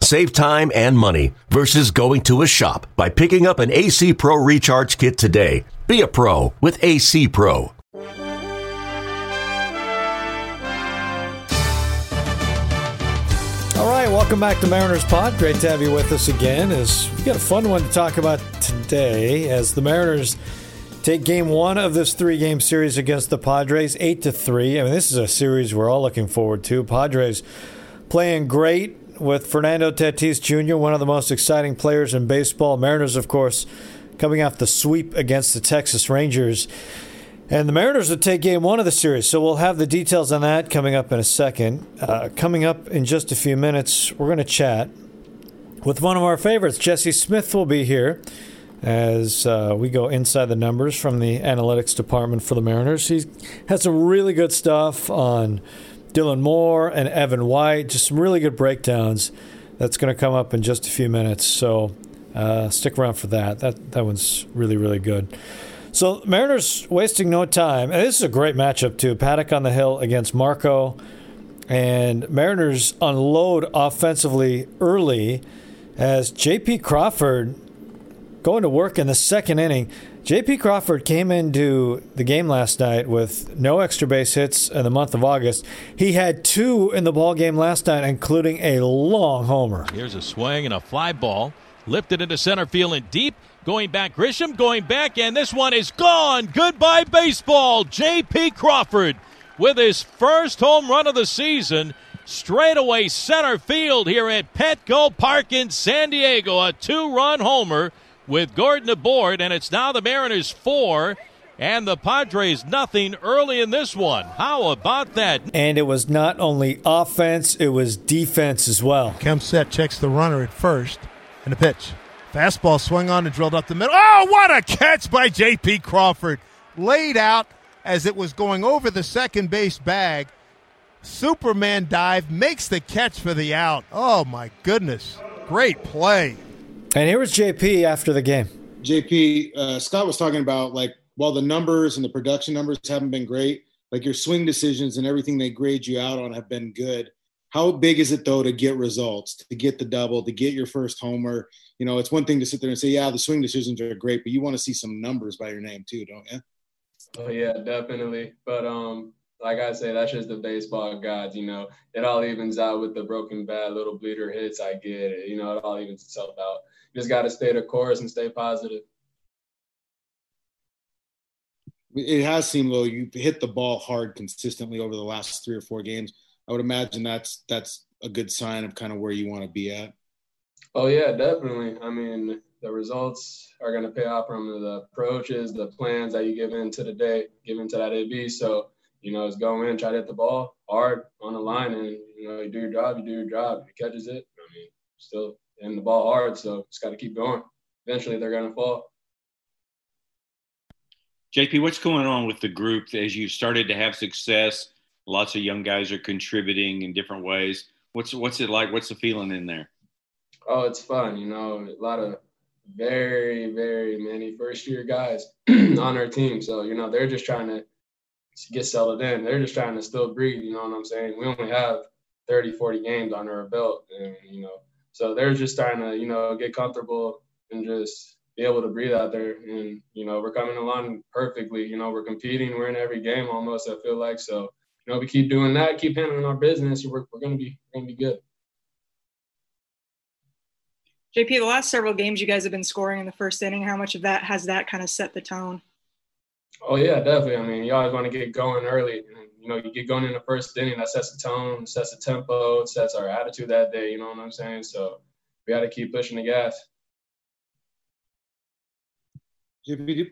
Save time and money versus going to a shop by picking up an AC Pro Recharge Kit today. Be a pro with AC Pro. All right, welcome back to Mariners Pod. Great to have you with us again. As we got a fun one to talk about today, as the Mariners take Game One of this three-game series against the Padres, eight to three. I mean, this is a series we're all looking forward to. Padres playing great with Fernando Tatis Jr., one of the most exciting players in baseball. Mariners, of course, coming off the sweep against the Texas Rangers. And the Mariners would take game one of the series. So we'll have the details on that coming up in a second. Uh, coming up in just a few minutes, we're going to chat with one of our favorites. Jesse Smith will be here as uh, we go inside the numbers from the analytics department for the Mariners. He has some really good stuff on Dylan Moore and Evan White, just some really good breakdowns. That's going to come up in just a few minutes. So uh, stick around for that. That that one's really really good. So Mariners wasting no time, and this is a great matchup too. Paddock on the hill against Marco, and Mariners unload offensively early as J.P. Crawford going to work in the second inning. J.P. Crawford came into the game last night with no extra base hits in the month of August. He had two in the ball game last night, including a long homer. Here's a swing and a fly ball lifted into center field and deep. Going back, Grisham going back, and this one is gone. Goodbye, baseball. J.P. Crawford with his first home run of the season. Straightaway center field here at Petco Park in San Diego. A two run homer with Gordon aboard, and it's now the Mariners four and the Padres nothing early in this one. How about that? And it was not only offense, it was defense as well. Kempset checks the runner at first, and the pitch. Fastball swung on and drilled up the middle. Oh, what a catch by J.P. Crawford. Laid out as it was going over the second base bag. Superman dive makes the catch for the out. Oh, my goodness. Great play. And here was JP after the game. JP, uh, Scott was talking about like while the numbers and the production numbers haven't been great, like your swing decisions and everything they grade you out on have been good. How big is it though to get results, to get the double, to get your first homer? You know, it's one thing to sit there and say, yeah, the swing decisions are great, but you want to see some numbers by your name too, don't you? Oh yeah, definitely. But um, like I say, that's just the baseball gods. You know, it all evens out with the broken bat, little bleeder hits. I get it. You know, it all evens itself out. You just got to stay the course and stay positive. It has seemed though you hit the ball hard consistently over the last three or four games. I would imagine that's that's a good sign of kind of where you want to be at. Oh yeah, definitely. I mean, the results are going to pay off from the approaches, the plans that you give into the day, give into that AB. So you know, it's go in, try to hit the ball hard on the line, and you know, you do your job, you do your job. If he catches it, I mean, still hitting the ball hard, so just got to keep going. Eventually, they're going to fall. JP, what's going on with the group as you've started to have success? Lots of young guys are contributing in different ways. What's what's it like? What's the feeling in there? Oh, it's fun. You know, a lot of very, very many first year guys on our team. So, you know, they're just trying to get settled in. They're just trying to still breathe. You know what I'm saying? We only have 30, 40 games under our belt. And, you know, so they're just trying to, you know, get comfortable and just be able to breathe out there. And, you know, we're coming along perfectly. You know, we're competing. We're in every game almost, I feel like. So, you know, we keep doing that, keep handling our business, we're, we're going to be, going to be good. JP, the last several games you guys have been scoring in the first inning. How much of that has that kind of set the tone? Oh yeah, definitely. I mean, you always want to get going early. And, you know, you get going in the first inning, that sets the tone, sets the tempo, sets our attitude that day. You know what I'm saying? So we got to keep pushing the gas.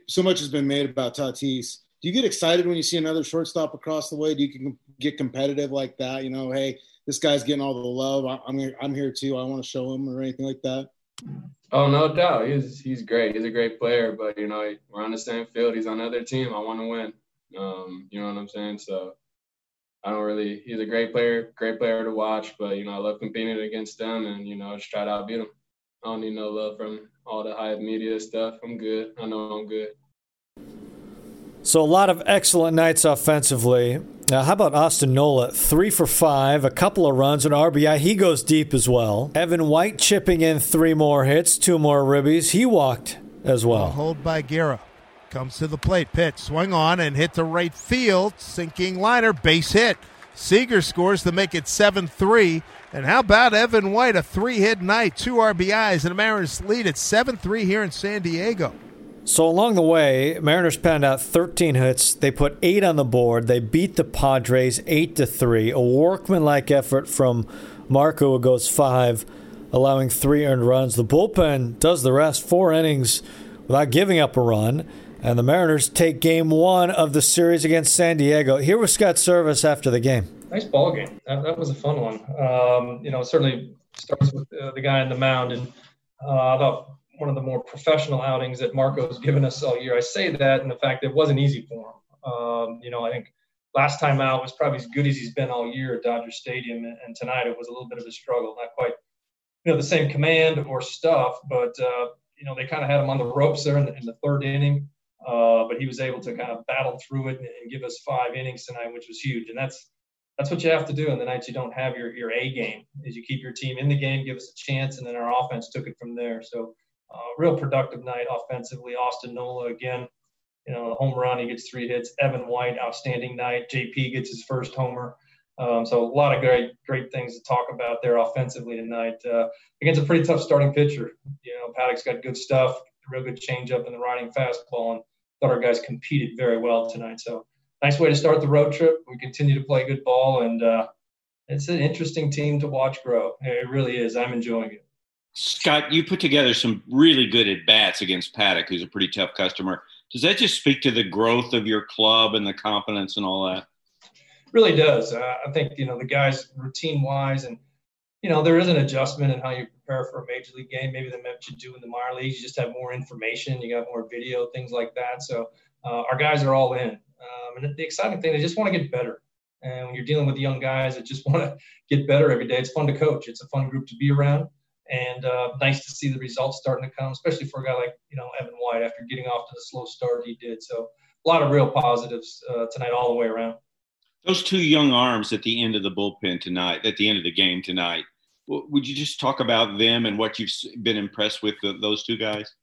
So much has been made about Tatis. Do you get excited when you see another shortstop across the way? Do you get competitive like that? You know, hey, this guy's getting all the love. I'm here, I'm here too. I want to show him or anything like that. Oh, no doubt. He's he's great. He's a great player. But you know, we're on the same field. He's on the other team. I want to win. Um, you know what I'm saying? So I don't really. He's a great player, great player to watch. But you know, I love competing against them, and you know, just try to outbeat them. I don't need no love from all the hype media stuff. I'm good. I know I'm good. So a lot of excellent nights offensively. Now, how about Austin Nola? Three for five, a couple of runs, an RBI. He goes deep as well. Evan White chipping in three more hits, two more ribbies. He walked as well. Hold by Guerra. Comes to the plate, pitch, swing on, and hit to right field. Sinking liner, base hit. Seager scores to make it 7 3. And how about Evan White? A three hit night, two RBIs, and the Mariners lead at 7 3 here in San Diego. So along the way, Mariners pound out 13 hits. They put eight on the board. They beat the Padres 8 to 3. A workmanlike effort from Marco goes five, allowing three earned runs. The bullpen does the rest, four innings without giving up a run and the Mariners take game one of the series against San Diego. Here was Scott Servais after the game. Nice ball game. That, that was a fun one. Um, you know, certainly starts with uh, the guy on the mound, and uh, I thought one of the more professional outings that Marco's given us all year. I say that in the fact that it wasn't easy for him. Um, you know, I think last time out was probably as good as he's been all year at Dodger Stadium, and tonight it was a little bit of a struggle. Not quite, you know, the same command or stuff, but uh, you know, they kind of had him on the ropes there in the, in the third inning. Uh, but he was able to kind of battle through it and, and, give us five innings tonight, which was huge. And that's that's what you have to do in the nights you don't have your, your A game is you keep your team in the game, give us a chance, and then our offense took it from there. So uh, real productive night offensively. Austin Nola again, you know, the home run, he gets three hits. Evan White, outstanding night. JP gets his first homer. Um, so a lot of great, great things to talk about there offensively tonight uh, against a pretty tough starting pitcher. You know, Paddock's got good stuff, real good changeup and the riding fastball, and thought our guys competed very well tonight. So nice way to start the road trip. We continue to play good ball, and uh, it's an interesting team to watch grow. It really is. I'm enjoying it. Scott, you put together some really good at bats against Paddock, who's a pretty tough customer. Does that just speak to the growth of your club and the confidence and all that? Really does. Uh, I think you know the guys routine wise and you know, there is an adjustment in how you prepare for a major league game. Maybe than what you do in the minor leagues. You just have more information. You got more video, things like that. So uh, our guys are all in. Um, and the exciting thing, they just want to get better. And when you're dealing with young guys that just want to get better every day, it's fun to coach. It's a fun group to be around. And uh, nice to see the results starting to come, especially for a guy like, you know, Evan White after getting off to the slow start he did. So a lot of real positives uh, tonight all the way around. Those two young arms at the end of the bullpen tonight, at the end of the game tonight, would you just talk about them and what you've been impressed with the, those two guys?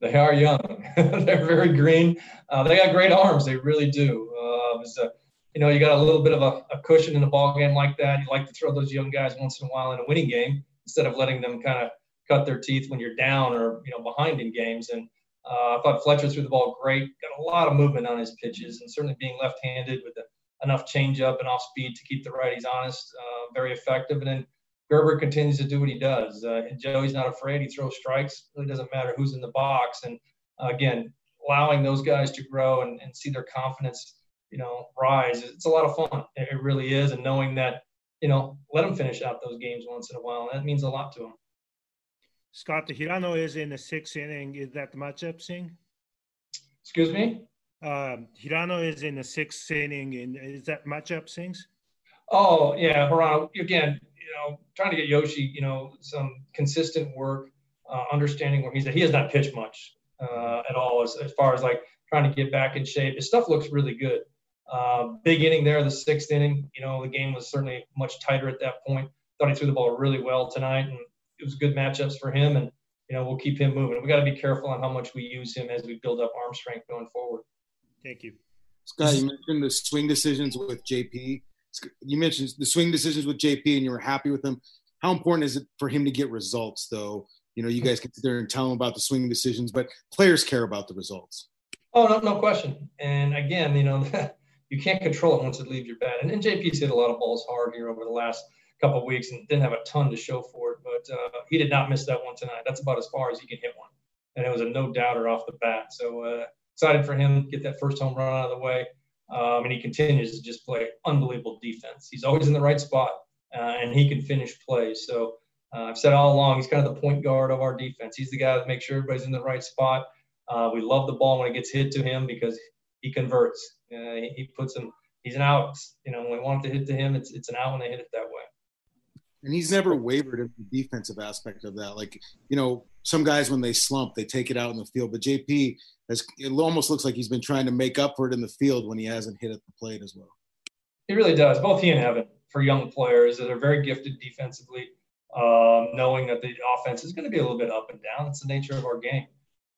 They are young. They're very green. Uh, they got great arms. They really do. Uh, a, you know, you got a little bit of a, a, cushion in a ball game like that. You like to throw those young guys once in a while in a winning game instead of letting them kind of cut their teeth when you're down or you know behind in games. And uh, I thought Fletcher threw the ball great. Got a lot of movement on his pitches, and certainly being left-handed with the, enough changeup and off speed to keep the righties honest, uh, very effective. And then Gerber continues to do what he does. Uh, Joey's not afraid. He throws strikes. Really doesn't matter who's in the box. And uh, again, allowing those guys to grow and, and see their confidence, you know, rise. It's a lot of fun. It, it really is. And knowing that, you know, let them finish out those games once in a while. That means a lot to them. Scott, the Hirano is in the sixth inning. Is that the matchup Sing? Excuse me? Um, Hirano is in the sixth inning. And is that matchup Sings? Oh, yeah. Hirano, again, you know, trying to get Yoshi, you know, some consistent work, uh, understanding where he's at. He has not pitched much uh, at all as, as far as like trying to get back in shape. His stuff looks really good. Uh, big inning there, the sixth inning. You know, the game was certainly much tighter at that point. Thought he threw the ball really well tonight, and it was good matchups for him. And you know, we'll keep him moving. We got to be careful on how much we use him as we build up arm strength going forward. Thank you. Scott, you mentioned the swing decisions with JP you mentioned the swing decisions with JP and you were happy with him. How important is it for him to get results, though? You know, you guys can sit there and tell him about the swing decisions, but players care about the results. Oh, no, no question. And again, you know, you can't control it once it leaves your bat. And, and JP's hit a lot of balls hard here over the last couple of weeks and didn't have a ton to show for it, but uh, he did not miss that one tonight. That's about as far as he can hit one. And it was a no doubter off the bat. So uh, excited for him to get that first home run out of the way. Um, and he continues to just play unbelievable defense. He's always in the right spot, uh, and he can finish plays. So uh, I've said all along, he's kind of the point guard of our defense. He's the guy that makes sure everybody's in the right spot. Uh, we love the ball when it gets hit to him because he converts. Uh, he, he puts them. He's an out. You know, when we want to hit to him, it's it's an out when they hit it that way. And he's never wavered in the defensive aspect of that. Like, you know, some guys when they slump, they take it out in the field. But JP has it almost looks like he's been trying to make up for it in the field when he hasn't hit at the plate as well. He really does. Both he and Evan for young players that are very gifted defensively, um, knowing that the offense is going to be a little bit up and down. It's the nature of our game.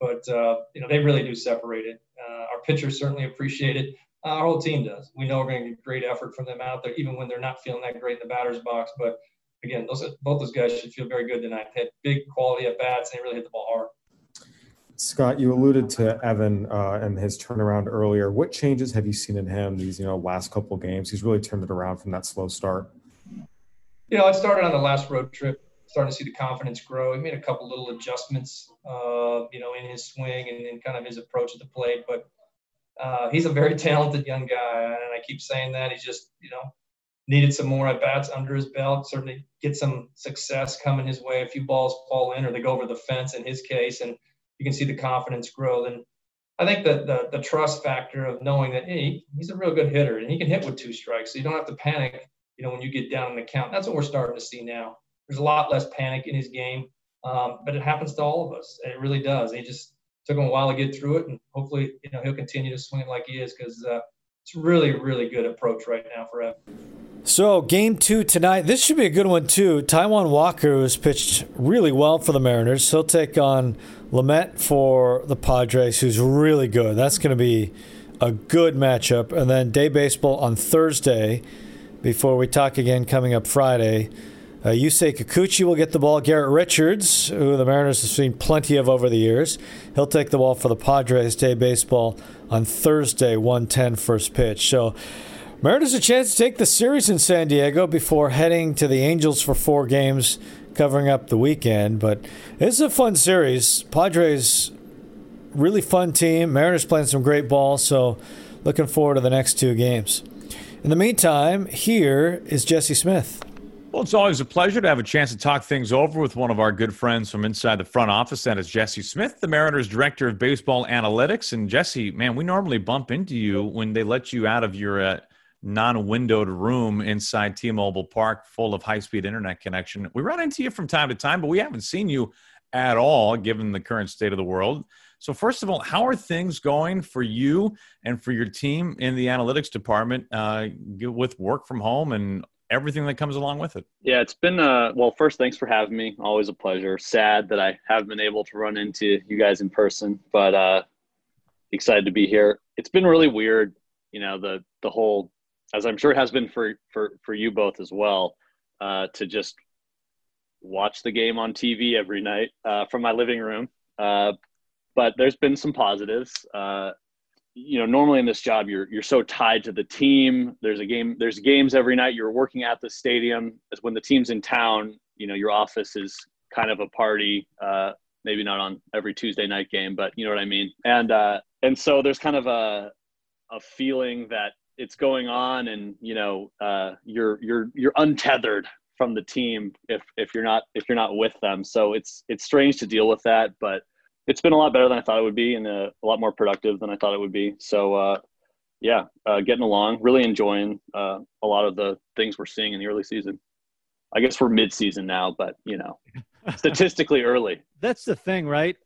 But uh, you know they really do separate it. Uh, our pitchers certainly appreciate it. Uh, our whole team does. We know we're going to get great effort from them out there, even when they're not feeling that great in the batter's box. But again, those both those guys should feel very good tonight. They had big quality at bats, and they really hit the ball hard. Scott, you alluded to Evan uh, and his turnaround earlier. What changes have you seen in him these you know last couple of games? He's really turned it around from that slow start. You know, it started on the last road trip. Starting to see the confidence grow. He made a couple little adjustments, uh, you know, in his swing and, in kind of his approach at the plate. But uh, he's a very talented young guy, and I keep saying that. He's just, you know, needed some more at bats under his belt. Certainly get some success coming his way. A few balls fall in or they go over the fence in his case, and you can see the confidence grow. And I think that the, the trust factor of knowing that hey, he's a real good hitter and he can hit with two strikes, so you don't have to panic. You know, when you get down in the count, that's what we're starting to see now. There's a lot less panic in his game, um, but it happens to all of us. It really does. He just took him a while to get through it, and hopefully, you know, he'll continue to swing it like he is because uh, it's really, really good approach right now for Evan. So, game two tonight. This should be a good one, too. Taijuan Walker, who has pitched really well for the Mariners, he'll take on Lamet for the Padres, who's really good. That's going to be a good matchup. And then day baseball on Thursday before we talk again coming up Friday. Uh, Yusei Kikuchi will get the ball. Garrett Richards, who the Mariners have seen plenty of over the years, he'll take the ball for the Padres day baseball on Thursday, 110 first pitch. So, Mariners a chance to take the series in San Diego before heading to the Angels for four games, covering up the weekend. But it's a fun series. Padres, really fun team. Mariners playing some great ball, so looking forward to the next two games. In the meantime, here is Jesse Smith. Well, it's always a pleasure to have a chance to talk things over with one of our good friends from inside the front office. That is Jesse Smith, the Mariners Director of Baseball Analytics. And Jesse, man, we normally bump into you when they let you out of your uh, non-windowed room inside T-Mobile Park full of high-speed internet connection. We run into you from time to time, but we haven't seen you at all given the current state of the world. So first of all, how are things going for you and for your team in the analytics department uh, with work from home and everything that comes along with it? Yeah, it's been uh, well. First, thanks for having me. Always a pleasure. Sad that I haven't been able to run into you guys in person, but uh, excited to be here. It's been really weird, you know the the whole as I'm sure it has been for for for you both as well, uh, to just watch the game on TV every night uh, from my living room. Uh, but there's been some positives. Uh, you know, normally in this job, you're you're so tied to the team. There's a game. There's games every night. You're working at the stadium. As when the team's in town, you know, your office is kind of a party. Uh, maybe not on every Tuesday night game, but you know what I mean. And uh, and so there's kind of a a feeling that it's going on and you know uh, you're you're you're untethered from the team if if you're not if you're not with them so it's it's strange to deal with that but it's been a lot better than i thought it would be and a, a lot more productive than i thought it would be so uh, yeah uh, getting along really enjoying uh, a lot of the things we're seeing in the early season i guess we're mid-season now but you know statistically early that's the thing right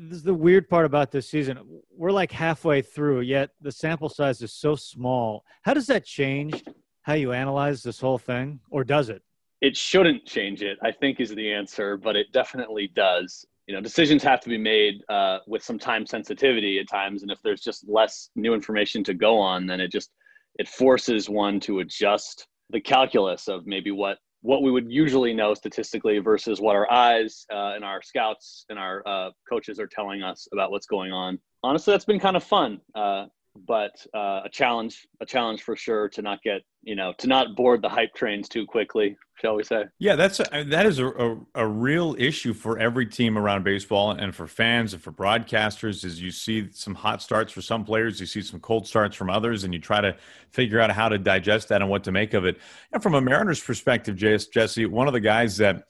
this is the weird part about this season. We're like halfway through, yet the sample size is so small. How does that change how you analyze this whole thing, or does it? It shouldn't change it, I think, is the answer, but it definitely does. You know, decisions have to be made uh, with some time sensitivity at times, and if there's just less new information to go on, then it just it forces one to adjust the calculus of maybe what what we would usually know statistically versus what our eyes uh, and our scouts and our uh, coaches are telling us about what's going on. Honestly, that's been kind of fun, uh, but uh, a challenge, a challenge for sure to not get, you know, to not board the hype trains too quickly shall we say? Yeah, that's a, that is a, a, a, real issue for every team around baseball and for fans and for broadcasters. Is you see some hot starts for some players, you see some cold starts from others, and you try to figure out how to digest that and what to make of it. And from a Mariners perspective, Jesse, one of the guys that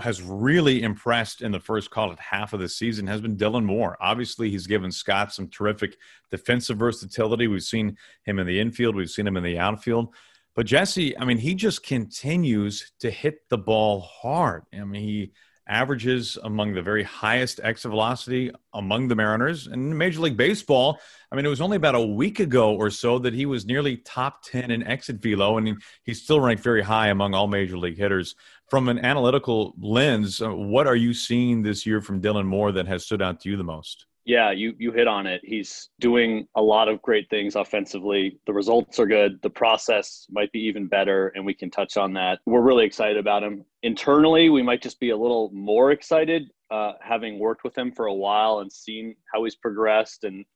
has really impressed in the first call it half of the season has been Dylan Moore. Obviously, he's given Scott some terrific defensive versatility. We've seen him in the infield, we've seen him in the outfield. But Jesse, I mean, he just continues to hit the ball hard. I mean, he averages among the very highest exit velocity among the Mariners. And Major League Baseball, I mean, it was only about a week ago or so that he was nearly top 10 in exit velo, and he's still ranked very high among all Major League hitters. From an analytical lens, uh, what are you seeing this year from Dylan Moore that has stood out to you the most? Yeah, you you hit on it. He's doing a lot of great things offensively. The results are good. The process might be even better, and we can touch on that. We're really excited about him. Internally, we might just be a little more excited, uh, having worked with him for a while and seen how he's progressed and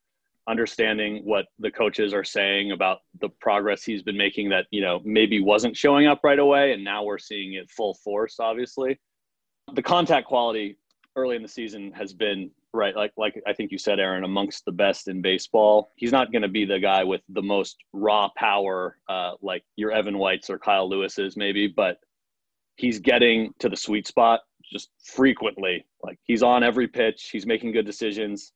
understanding what the coaches are saying about the progress he's been making that you know maybe wasn't showing up right away, and now we're seeing it full force. Obviously, the contact quality early in the season has been right like like i think you said aaron amongst the best in baseball. He's not going to be the guy with the most raw power uh, like your evan whites or kyle lewis's maybe but he's getting to the sweet spot just frequently. Like he's on every pitch. He's making good decisions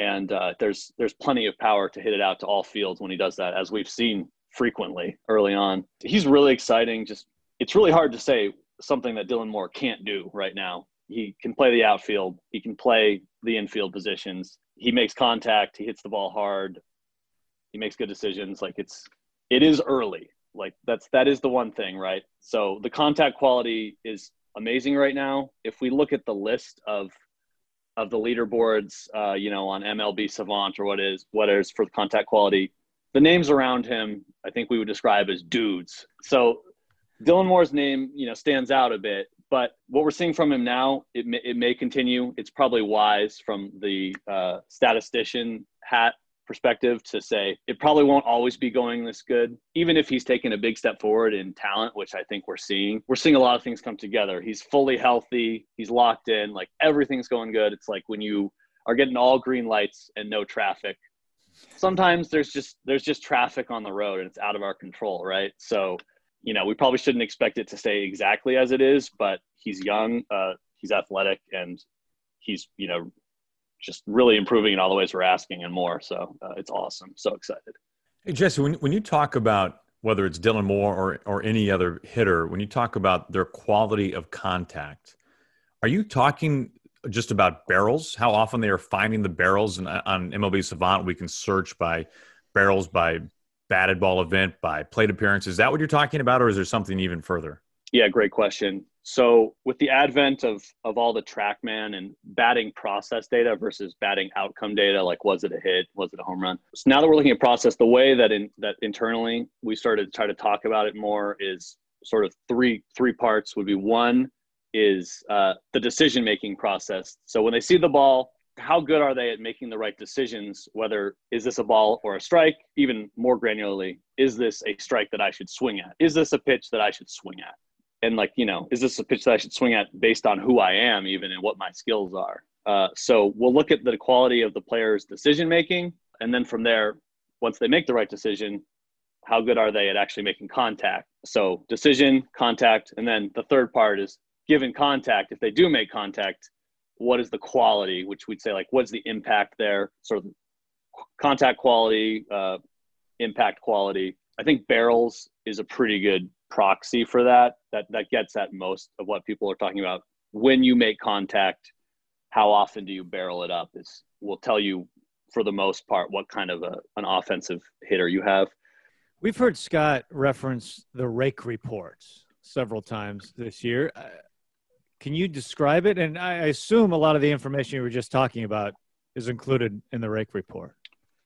and uh, there's there's plenty of power to hit it out to all fields when he does that as we've seen frequently early on he's really exciting just it's really hard to say something that dylan moore can't do right now he can play the outfield. He can play the infield positions. He makes contact. He hits the ball hard. He makes good decisions. Like it's, it is early. Like that's that is the one thing, right? So the contact quality is amazing right now. If we look at the list of of the leaderboards, uh, you know, on MLB Savant or what is what is for contact quality, the names around him, I think we would describe as dudes. So Dylan Moore's name, you know, stands out a bit, but what we're seeing from him now, it may, it may continue. It's probably wise from the uh, statistician hat perspective to say it probably won't always be going this good. Even if he's taken a big step forward in talent, which I think we're seeing, we're seeing a lot of things come together. He's fully healthy. He's locked in. Like everything's going good. It's like when you are getting all green lights and no traffic. Sometimes there's just there's just traffic on the road and it's out of our control, right? So you know, we probably shouldn't expect it to stay exactly as it is, but he's young, uh, he's athletic, and he's, you know, just really improving in all the ways we're asking and more. So uh, it's awesome. So excited. Hey, Jesse, when, when you talk about whether it's Dylan Moore or, or any other hitter, when you talk about their quality of contact, are you talking just about barrels? How often they are finding the barrels? And on MLB Savant, we can search by barrels by batted ball event by plate appearance. Is that what you're talking about, or is there something even further? Yeah, great question. So, with the advent of of all the TrackMan and batting process data versus batting outcome data, like was it a hit, was it a home run? So now that we're looking at process, the way that in that internally we started to try to talk about it more is sort of three three parts. Would be one is uh, the decision making process. So when they see the ball, how good are they at making the right decisions whether is this a ball or a strike even more granularly is this a strike that i should swing at is this a pitch that i should swing at and like you know is this a pitch that i should swing at based on who i am even and what my skills are? Uh, so we'll look at the quality of the player's decision making and then from there once they make the right decision how good are they at actually making contact? So decision contact and then the third part is given contact. If they do make contact what is the quality, which we'd say like what's the impact there, sort of contact quality, uh, impact quality. I think barrels is a pretty good proxy for that. That that gets at most of what people are talking about. When you make contact, how often do you barrel it up? Is will tell you for the most part what kind of a, an offensive hitter you have. We've heard Scott reference the rake reports several times this year. Uh, can you describe it? And I assume a lot of the information you were just talking about is included in the rake report.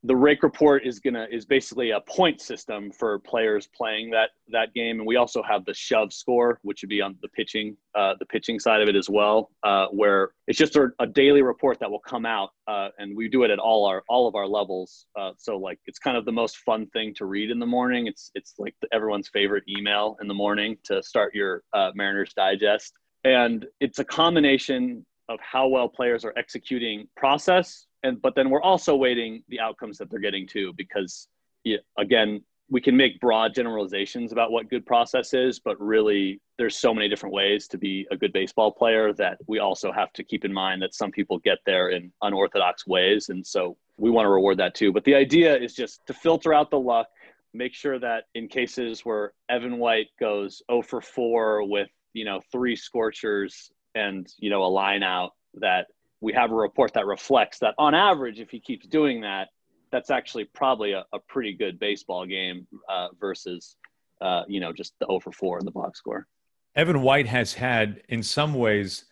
The rake report is gonna is basically a point system for players playing that that game, and we also have the shove score, which would be on the pitching uh, the pitching side of it as well, uh, where it's just a, a, daily report that will come out, uh, and we do it at all our all of our levels. Uh, so like it's kind of the most fun thing to read in the morning. It's it's like everyone's favorite email in the morning to start your uh, Mariners Digest and it's a combination of how well players are executing process and but then we're also weighting the outcomes that they're getting too because yeah, again we can make broad generalizations about what good process is, but really there's so many different ways to be a good baseball player that we also have to keep in mind that some people get there in unorthodox ways. And so we want to reward that too. But the idea is just to filter out the luck, make sure that in cases where Evan White goes 0 for 4 with, you know, three scorchers and, you know, a line out, that we have a report that reflects that on average, if he keeps doing that, that's actually probably a, a pretty good baseball game uh, versus, uh, you know, just the 0 for 4 in the box score. Evan White has had, in some ways,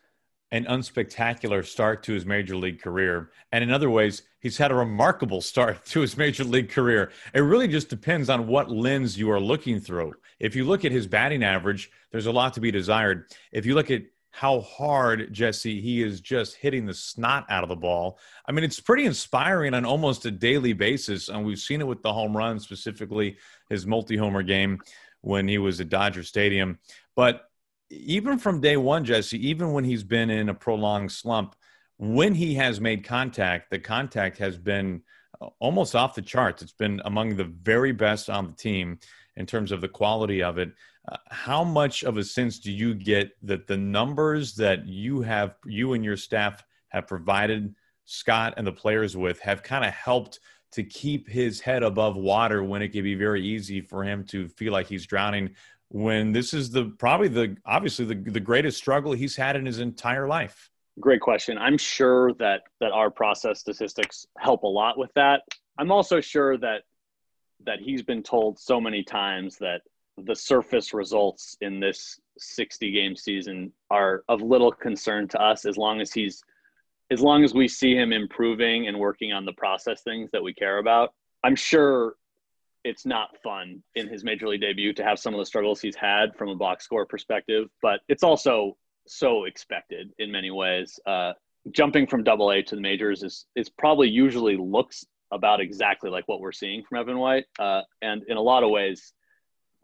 an unspectacular start to his major league career. And in other ways, he's had a remarkable start to his major league career. It really just depends on what lens you are looking through. If you look at his batting average, there's a lot to be desired. If you look at how hard Jesse he is just hitting the snot out of the ball. I mean, it's pretty inspiring on almost a daily basis, and we've seen it with the home run, specifically his multi-homer game when he was at Dodger Stadium. But even from day one, Jesse, even when he's been in a prolonged slump, when he has made contact, the contact has been uh, almost off the charts. It's been among the very best on the team in terms of the quality of it. Uh, how much of a sense do you get that the numbers that you have, you and your staff have provided Scott and the players with, have kind of helped to keep his head above water when it can be very easy for him to feel like he's drowning? When this is the probably the obviously the, the greatest struggle he's had in his entire life. Great question. I'm sure that that our process statistics help a lot with that. I'm also sure that that he's been told so many times that the surface results in this 60 game season are of little concern to us as long as he's as long as we see him improving and working on the process things that we care about i'm sure it's not fun in his major league debut to have some of the struggles he's had from a box score perspective but it's also so expected in many ways. Uh, jumping from double a to the majors is is probably usually looks about exactly like what we're seeing from evan white. Uh, and in a lot of ways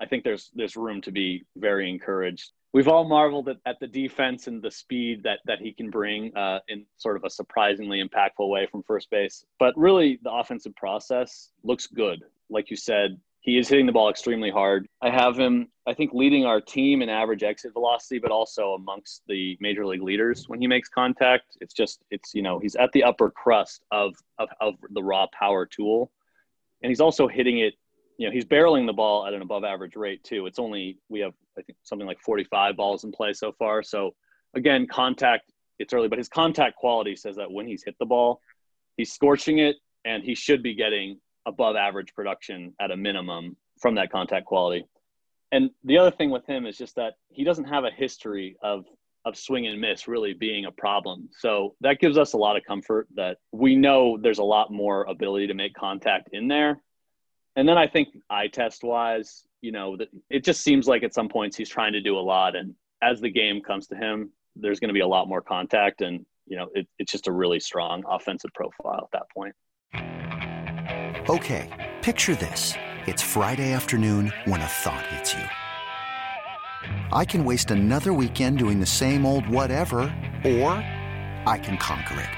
I think there's there's room to be very encouraged. We've all marveled at, at the defense and the speed that that he can bring uh, in sort of a surprisingly impactful way from first base. But really, the offensive process looks good. Like you said, he is hitting the ball extremely hard. I have him, I think, leading our team in average exit velocity, but also amongst the major league leaders when he makes contact. It's just, it's, you know, he's at the upper crust of, of, of the raw power tool. And he's also hitting it you know he's barreling the ball at an above average rate too. It's only we have I think something like 45 balls in play so far. So again, contact it's early, but his contact quality says that when he's hit the ball, he's scorching it, and he should be getting above average production at a minimum from that contact quality. And the other thing with him is just that he doesn't have a history of of swing and miss really being a problem. So that gives us a lot of comfort that we know there's a lot more ability to make contact in there and then I think eye test wise, you know, it just seems like at some points he's trying to do a lot, and as the game comes to him, there's going to be a lot more contact, and you know, it, it's just a really strong offensive profile at that point. Okay, picture this: it's Friday afternoon when a thought hits you. I can waste another weekend doing the same old whatever, or I can conquer it.